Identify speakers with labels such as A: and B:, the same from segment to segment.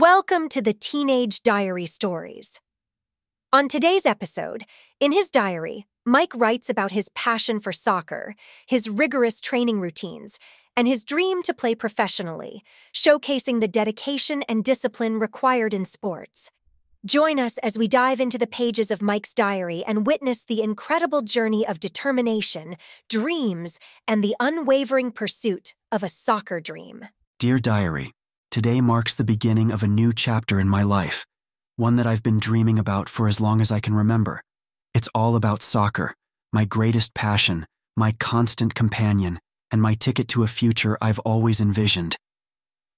A: Welcome to the Teenage Diary Stories. On today's episode, in his diary, Mike writes about his passion for soccer, his rigorous training routines, and his dream to play professionally, showcasing the dedication and discipline required in sports. Join us as we dive into the pages of Mike's diary and witness the incredible journey of determination, dreams, and the unwavering pursuit of a soccer dream.
B: Dear Diary, today marks the beginning of a new chapter in my life, one that I've been dreaming about for as long as I can remember. It's all about soccer, my greatest passion, my constant companion, and my ticket to a future I've always envisioned.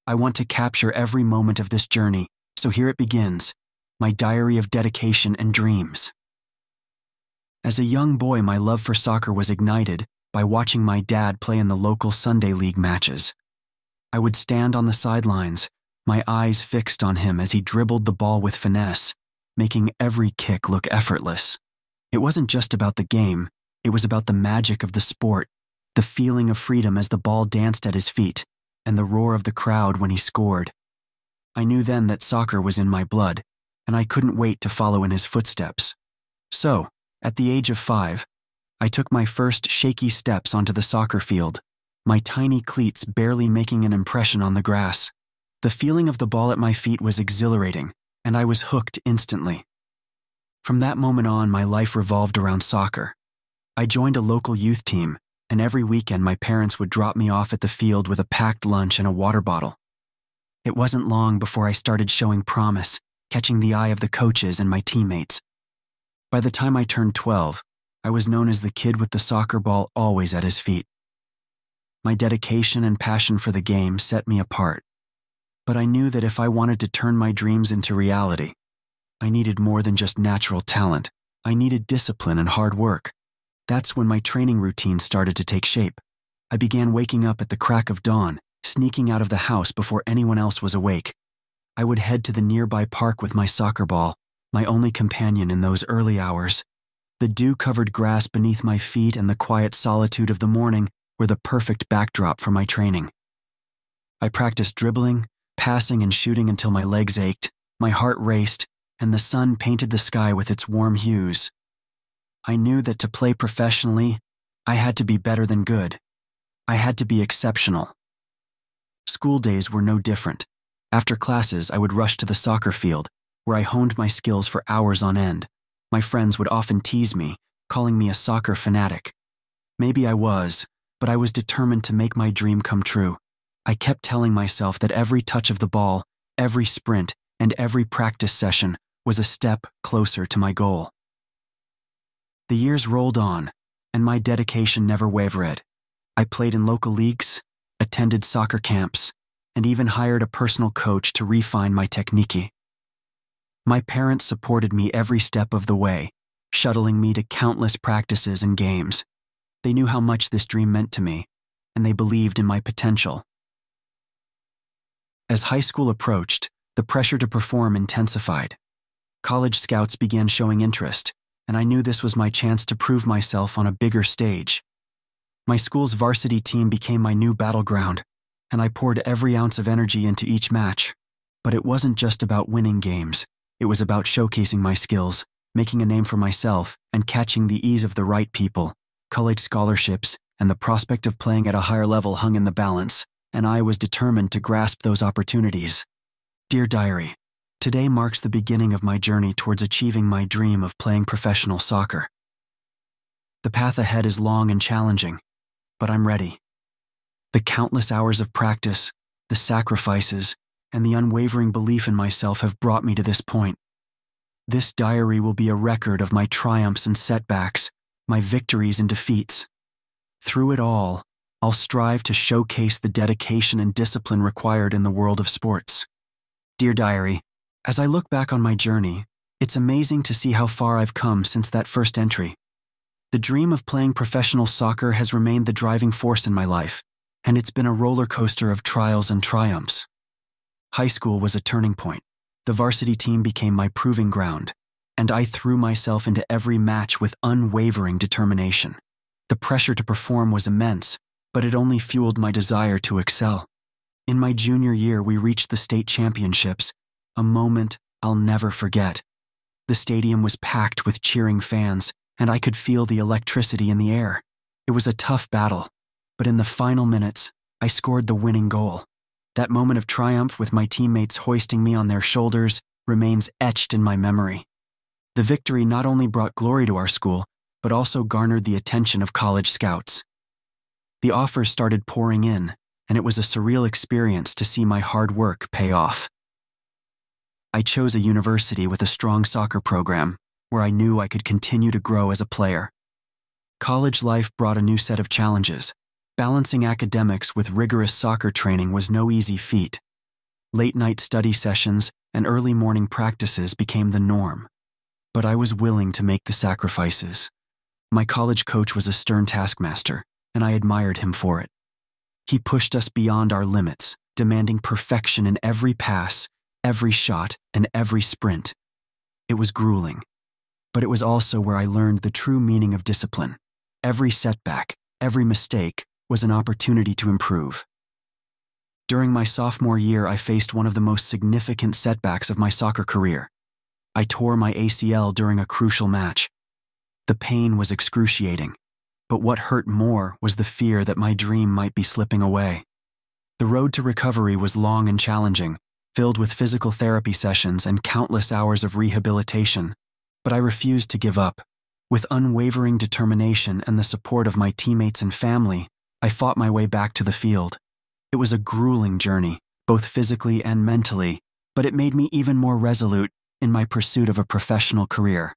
B: I want to capture every moment of this journey, so here it begins my diary of dedication and dreams. As a young boy, my love for soccer was ignited by watching my dad play in the local Sunday league matches. I would stand on the sidelines, my eyes fixed on him as he dribbled the ball with finesse, making every kick look effortless. It wasn't just about the game, it was about the magic of the sport, the feeling of freedom as the ball danced at his feet, and the roar of the crowd when he scored. I knew then that soccer was in my blood, and I couldn't wait to follow in his footsteps. So, at the age of five, I took my first shaky steps onto the soccer field, my tiny cleats barely making an impression on the grass. The feeling of the ball at my feet was exhilarating, and I was hooked instantly. From that moment on, my life revolved around soccer. I joined a local youth team, and every weekend my parents would drop me off at the field with a packed lunch and a water bottle. It wasn't long before I started showing promise catching the eye of the coaches and my teammates. By the time I turned 12, I was known as the kid with the soccer ball always at his feet. My dedication and passion for the game set me apart. But I knew that if I wanted to turn my dreams into reality, I needed more than just natural talent. I needed discipline and hard work. That's when my training routine started to take shape. I began waking up at the crack of dawn, sneaking out of the house before anyone else was awake. I would head to the nearby park with my soccer ball, my only companion in those early hours. The dew covered grass beneath my feet and the quiet solitude of the morning were the perfect backdrop for my training. I practiced dribbling, passing, and shooting until my legs ached, my heart raced, and the sun painted the sky with its warm hues. I knew that to play professionally, I had to be better than good. I had to be exceptional. School days were no different. After classes, I would rush to the soccer field, where I honed my skills for hours on end. My friends would often tease me, calling me a soccer fanatic. Maybe I was, but I was determined to make my dream come true. I kept telling myself that every touch of the ball, every sprint, and every practice session was a step closer to my goal. The years rolled on, and my dedication never wavered. I played in local leagues, attended soccer camps, and even hired a personal coach to refine my technique. My parents supported me every step of the way, shuttling me to countless practices and games. They knew how much this dream meant to me, and they believed in my potential. As high school approached, the pressure to perform intensified. College scouts began showing interest, and I knew this was my chance to prove myself on a bigger stage. My school's varsity team became my new battleground, and I poured every ounce of energy into each match. But it wasn't just about winning games, it was about showcasing my skills, making a name for myself, and catching the ease of the right people. College scholarships and the prospect of playing at a higher level hung in the balance, and I was determined to grasp those opportunities. Dear Diary, today marks the beginning of my journey towards achieving my dream of playing professional soccer. The path ahead is long and challenging, but I'm ready. The countless hours of practice, the sacrifices, and the unwavering belief in myself have brought me to this point. This diary will be a record of my triumphs and setbacks, my victories and defeats. Through it all, I'll strive to showcase the dedication and discipline required in the world of sports. Dear Diary, as I look back on my journey, it's amazing to see how far I've come since that first entry. The dream of playing professional soccer has remained the driving force in my life, and it's been a roller coaster of trials and triumphs. High school was a turning point. The varsity team became my proving ground, and I threw myself into every match with unwavering determination. The pressure to perform was immense, but it only fueled my desire to excel. In my junior year, we reached the state championships, a moment I'll never forget. The stadium was packed with cheering fans, and I could feel the electricity in the air. It was a tough battle, but in the final minutes, I scored the winning goal. That moment of triumph with my teammates hoisting me on their shoulders remains etched in my memory. The victory not only brought glory to our school, but also garnered the attention of college scouts. The offers started pouring in, and it was a surreal experience to see my hard work pay off. I chose a university with a strong soccer program where I knew I could continue to grow as a player. College life brought a new set of challenges. Balancing academics with rigorous soccer training was no easy feat. Late night study sessions and early morning practices became the norm. But I was willing to make the sacrifices. My college coach was a stern taskmaster, and I admired him for it. He pushed us beyond our limits, demanding perfection in every pass every shot, and every sprint. It was grueling, but it was also where I learned the true meaning of discipline. Every setback, every mistake was an opportunity to improve. During my sophomore year, I faced one of the most significant setbacks of my soccer career. I tore my ACL during a crucial match. The pain was excruciating, but what hurt more was the fear that my dream might be slipping away. The road to recovery was long and challenging, filled with physical therapy sessions and countless hours of rehabilitation, but I refused to give up. With unwavering determination and the support of my teammates and family, I fought my way back to the field. It was a grueling journey, both physically and mentally, but it made me even more resolute in my pursuit of a professional career.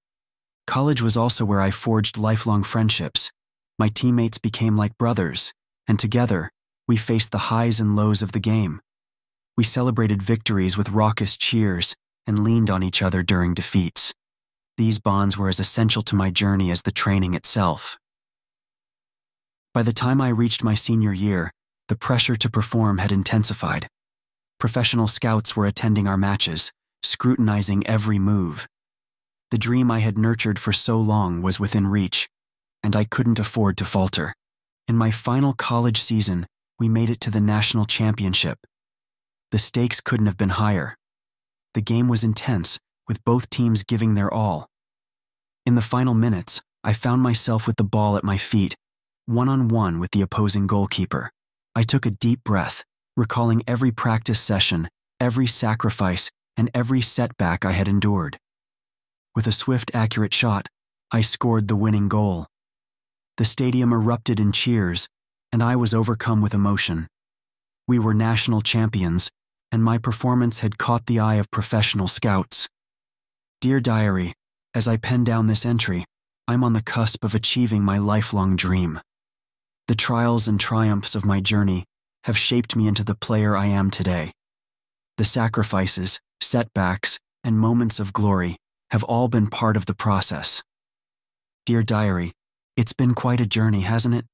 B: College was also where I forged lifelong friendships. My teammates became like brothers, and together, we faced the highs and lows of the game. We celebrated victories with raucous cheers and leaned on each other during defeats. These bonds were as essential to my journey as the training itself. By the time I reached my senior year, the pressure to perform had intensified. Professional scouts were attending our matches, scrutinizing every move. The dream I had nurtured for so long was within reach, and I couldn't afford to falter. In my final college season, we made it to the national championship, the stakes couldn't have been higher. The game was intense, with both teams giving their all. In the final minutes, I found myself with the ball at my feet, one on one with the opposing goalkeeper. I took a deep breath, recalling every practice session, every sacrifice, and every setback I had endured. With a swift, accurate shot, I scored the winning goal. The stadium erupted in cheers, and I was overcome with emotion. We were national champions, and my performance had caught the eye of professional scouts. Dear Diary, as I pen down this entry, I'm on the cusp of achieving my lifelong dream. The trials and triumphs of my journey have shaped me into the player I am today. The sacrifices, setbacks, and moments of glory have all been part of the process. Dear Diary, it's been quite a journey, hasn't it?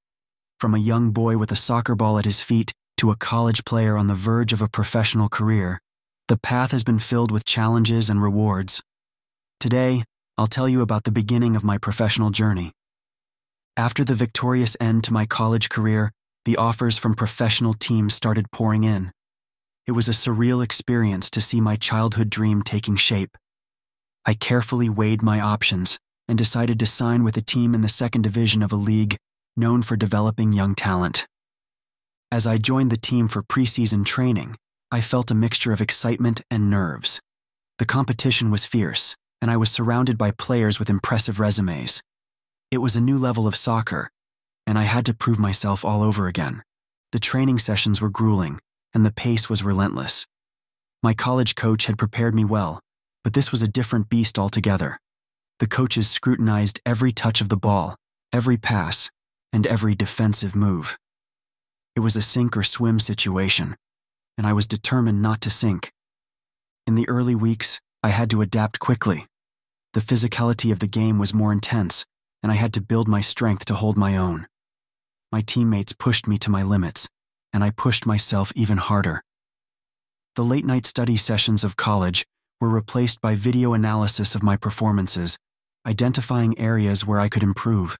B: From a young boy with a soccer ball at his feet to a college player on the verge of a professional career, the path has been filled with challenges and rewards. Today, I'll tell you about the beginning of my professional journey. After the victorious end to my college career, the offers from professional teams started pouring in. It was a surreal experience to see my childhood dream taking shape. I carefully weighed my options and decided to sign with a team in the second division of a league known for developing young talent. As I joined the team for preseason training, I felt a mixture of excitement and nerves. The competition was fierce, and I was surrounded by players with impressive resumes. It was a new level of soccer, and I had to prove myself all over again. The training sessions were grueling, and the pace was relentless. My college coach had prepared me well, but this was a different beast altogether. The coaches scrutinized every touch of the ball, every pass, and every defensive move. It was a sink or swim situation, and I was determined not to sink. In the early weeks, I had to adapt quickly. The physicality of the game was more intense, and I had to build my strength to hold my own. My teammates pushed me to my limits, and I pushed myself even harder. The late night study sessions of college were replaced by video analysis of my performances, identifying areas where I could improve.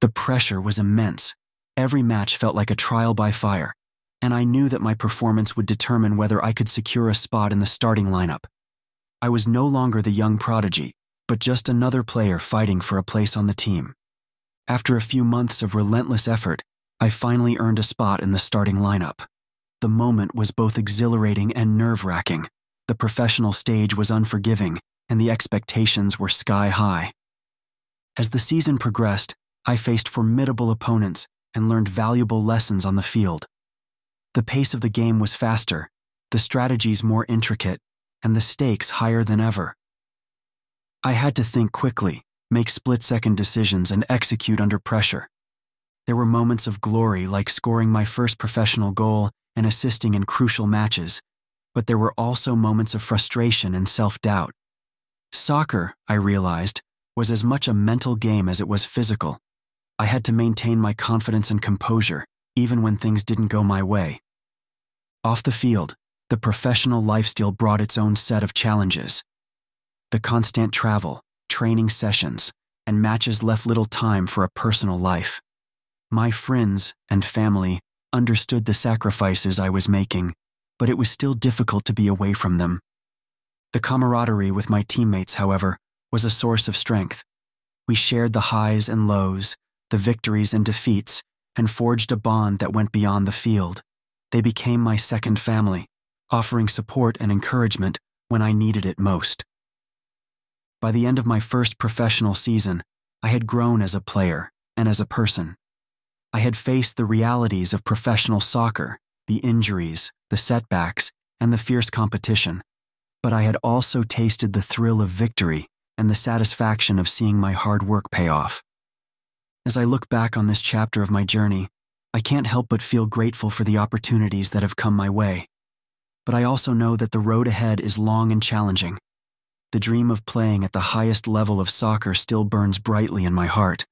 B: The pressure was immense, Every match felt like a trial by fire, and I knew that my performance would determine whether I could secure a spot in the starting lineup. I was no longer the young prodigy, but just another player fighting for a place on the team. After a few months of relentless effort, I finally earned a spot in the starting lineup. The moment was both exhilarating and nerve wracking. The professional stage was unforgiving, and the expectations were sky high. As the season progressed, I faced formidable opponents and learned valuable lessons on the field. The pace of the game was faster, the strategies more intricate, and the stakes higher than ever. I had to think quickly, make split second decisions, and execute under pressure. There were moments of glory like scoring my first professional goal and assisting in crucial matches, but there were also moments of frustration and self doubt. Soccer, I realized, was as much a mental game as it was physical. I had to maintain my confidence and composure, even when things didn't go my way. Off the field, the professional lifestyle brought its own set of challenges. The constant travel, training sessions, and matches left little time for a personal life. My friends and family understood the sacrifices I was making, but it was still difficult to be away from them. The camaraderie with my teammates, however, was a source of strength. We shared the highs and lows, the victories and defeats, and forged a bond that went beyond the field. They became my second family, offering support and encouragement when I needed it most. By the end of my first professional season, I had grown as a player and as a person. I had faced the realities of professional soccer, the injuries, the setbacks, and the fierce competition. But I had also tasted the thrill of victory and the satisfaction of seeing my hard work pay off. As I look back on this chapter of my journey, I can't help but feel grateful for the opportunities that have come my way. But I also know that the road ahead is long and challenging. The dream of playing at the highest level of soccer still burns brightly in my heart,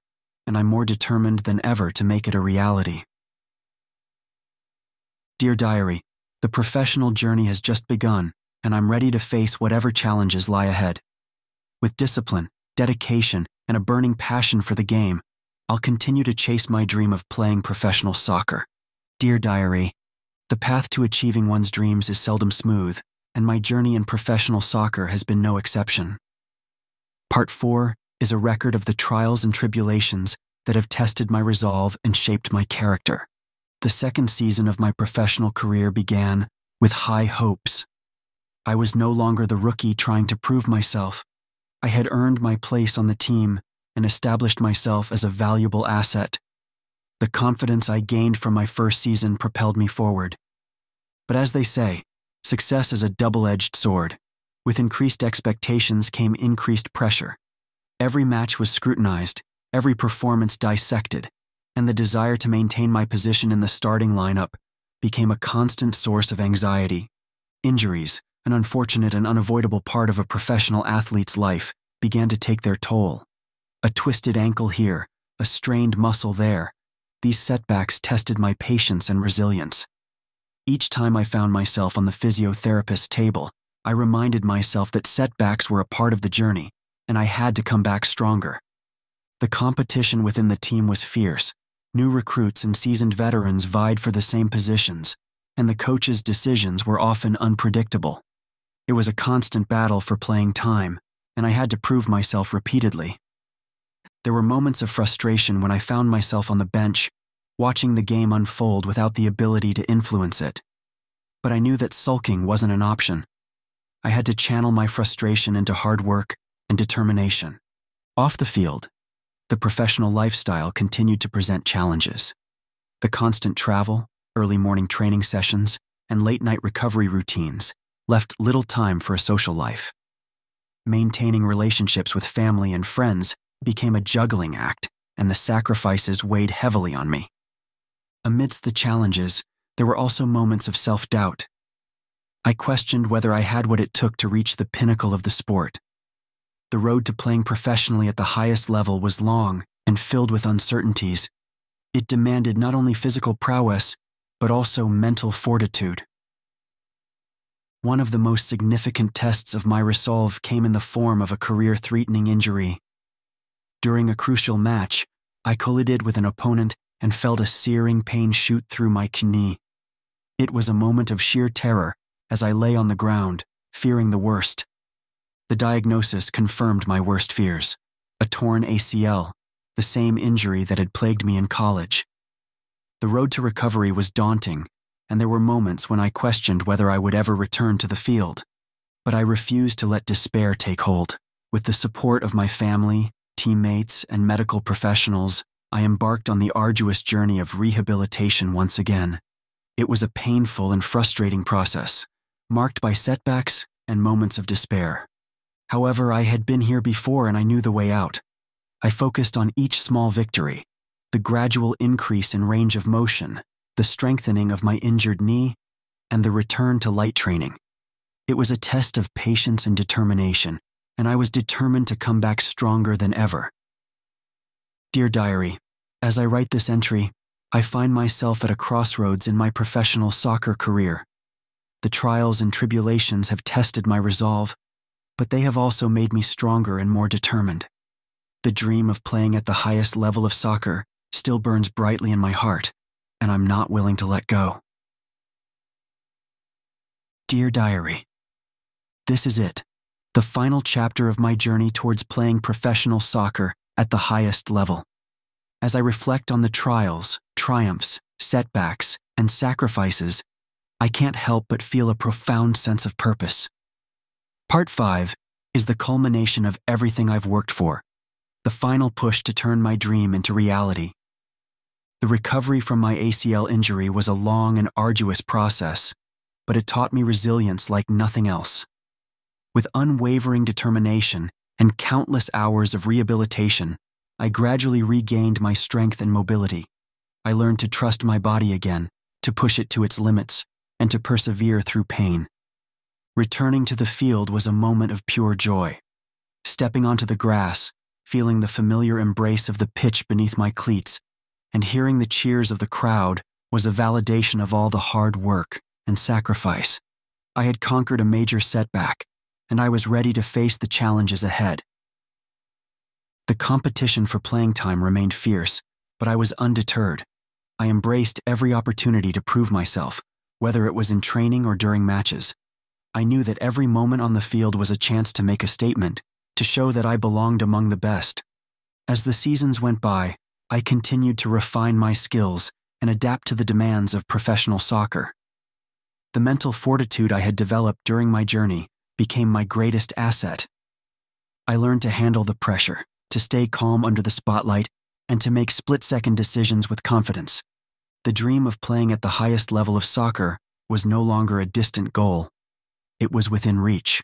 B: and I'm more determined than ever to make it a reality. Dear Diary, the professional journey has just begun, and I'm ready to face whatever challenges lie ahead. With discipline, dedication, and a burning passion for the game, I'll continue to chase my dream of playing professional soccer. Dear Diary, the path to achieving one's dreams is seldom smooth, and my journey in professional soccer has been no exception. Part 4 is a record of the trials and tribulations that have tested my resolve and shaped my character. The second season of my professional career began with high hopes. I was no longer the rookie trying to prove myself. I had earned my place on the team and established myself as a valuable asset. The confidence I gained from my first season propelled me forward. But as they say, success is a double edged sword. With increased expectations came increased pressure. Every match was scrutinized, every performance dissected, and the desire to maintain my position in the starting lineup became a constant source of anxiety. Injuries, an unfortunate and unavoidable part of a professional athlete's life, began to take their toll. A twisted ankle here, a strained muscle there. These setbacks tested my patience and resilience. Each time I found myself on the physiotherapist's table, I reminded myself that setbacks were a part of the journey, and I had to come back stronger. The competition within the team was fierce, New recruits and seasoned veterans vied for the same positions, and the coach's decisions were often unpredictable. It was a constant battle for playing time, and I had to prove myself repeatedly. There were moments of frustration when I found myself on the bench, watching the game unfold without the ability to influence it. But I knew that sulking wasn't an option. I had to channel my frustration into hard work and determination. Off the field, the professional lifestyle continued to present challenges. The constant travel, early morning training sessions, and late night recovery routines left little time for a social life. Maintaining relationships with family and friends became a juggling act, and the sacrifices weighed heavily on me. Amidst the challenges, there were also moments of self doubt. I questioned whether I had what it took to reach the pinnacle of the sport the road to playing professionally at the highest level was long and filled with uncertainties. It demanded not only physical prowess, but also mental fortitude. One of the most significant tests of my resolve came in the form of a career threatening injury. During a crucial match, I collided with an opponent and felt a searing pain shoot through my knee. It was a moment of sheer terror as I lay on the ground, fearing the worst. The diagnosis confirmed my worst fears a torn ACL, the same injury that had plagued me in college. The road to recovery was daunting, and there were moments when I questioned whether I would ever return to the field. But I refused to let despair take hold. With the support of my family, teammates, and medical professionals, I embarked on the arduous journey of rehabilitation once again. It was a painful and frustrating process, marked by setbacks and moments of despair. However, I had been here before and I knew the way out. I focused on each small victory, the gradual increase in range of motion, the strengthening of my injured knee, and the return to light training. It was a test of patience and determination, and I was determined to come back stronger than ever. Dear Diary, as I write this entry, I find myself at a crossroads in my professional soccer career. The trials and tribulations have tested my resolve, but they have also made me stronger and more determined. The dream of playing at the highest level of soccer still burns brightly in my heart, and I'm not willing to let go. Dear Diary, This is it, the final chapter of my journey towards playing professional soccer at the highest level. As I reflect on the trials, triumphs, setbacks, and sacrifices, I can't help but feel a profound sense of purpose. Part 5 is the culmination of everything I've worked for, the final push to turn my dream into reality. The recovery from my ACL injury was a long and arduous process, but it taught me resilience like nothing else. With unwavering determination and countless hours of rehabilitation, I gradually regained my strength and mobility. I learned to trust my body again, to push it to its limits, and to persevere through pain. Returning to the field was a moment of pure joy. Stepping onto the grass, feeling the familiar embrace of the pitch beneath my cleats, and hearing the cheers of the crowd was a validation of all the hard work and sacrifice. I had conquered a major setback, and I was ready to face the challenges ahead. The competition for playing time remained fierce, but I was undeterred. I embraced every opportunity to prove myself, whether it was in training or during matches. I knew that every moment on the field was a chance to make a statement, to show that I belonged among the best. As the seasons went by, I continued to refine my skills and adapt to the demands of professional soccer. The mental fortitude I had developed during my journey became my greatest asset. I learned to handle the pressure, to stay calm under the spotlight, and to make split second decisions with confidence. The dream of playing at the highest level of soccer was no longer a distant goal. It was within reach.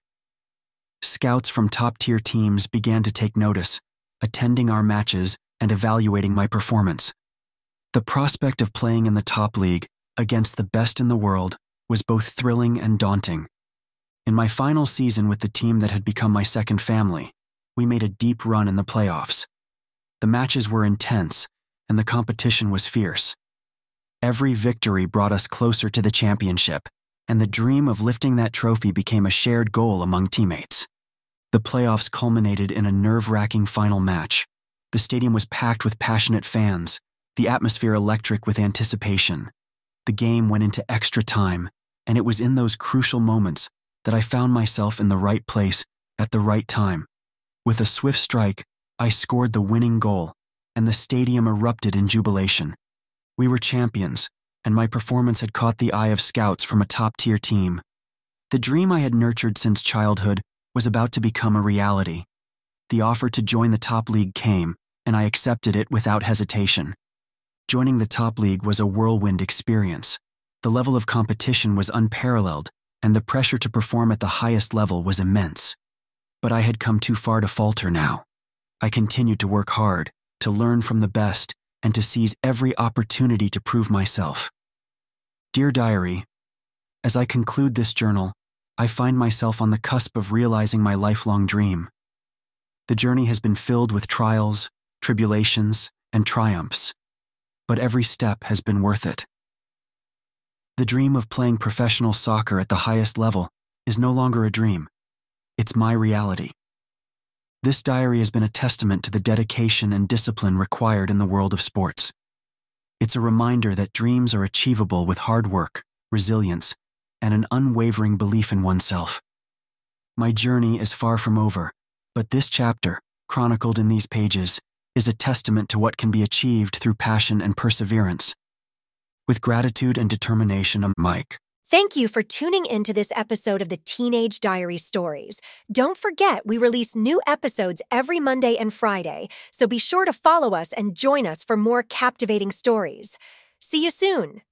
B: Scouts from top tier teams began to take notice, attending our matches and evaluating my performance. The prospect of playing in the top league against the best in the world was both thrilling and daunting. In my final season with the team that had become my second family, we made a deep run in the playoffs. The matches were intense, and the competition was fierce. Every victory brought us closer to the championship, and the dream of lifting that trophy became a shared goal among teammates. The playoffs culminated in a nerve wracking final match. The stadium was packed with passionate fans, the atmosphere electric with anticipation. The game went into extra time, and it was in those crucial moments that I found myself in the right place at the right time. With a swift strike, I scored the winning goal, and the stadium erupted in jubilation. We were champions, and my performance had caught the eye of scouts from a top tier team. The dream I had nurtured since childhood was about to become a reality. The offer to join the top league came, and I accepted it without hesitation. Joining the top league was a whirlwind experience. The level of competition was unparalleled, and the pressure to perform at the highest level was immense. But I had come too far to falter now. I continued to work hard, to learn from the best, and to seize every opportunity to prove myself. Dear Diary, as I conclude this journal, I find myself on the cusp of realizing my lifelong dream. The journey has been filled with trials, tribulations, and triumphs, but every step has been worth it. The dream of playing professional soccer at the highest level is no longer a dream. It's my reality. This diary has been a testament to the dedication and discipline required in the world of sports. It's a reminder that dreams are achievable with hard work, resilience, and an unwavering belief in oneself. My journey is far from over, but this chapter, chronicled in these pages, is a testament to what can be achieved through passion and perseverance. With gratitude and determination, I'm Mike.
A: Thank you for tuning into this episode of the Teenage Diary Stories. Don't forget, we release new episodes every Monday and Friday, so be sure to follow us and join us for more captivating stories. See you soon.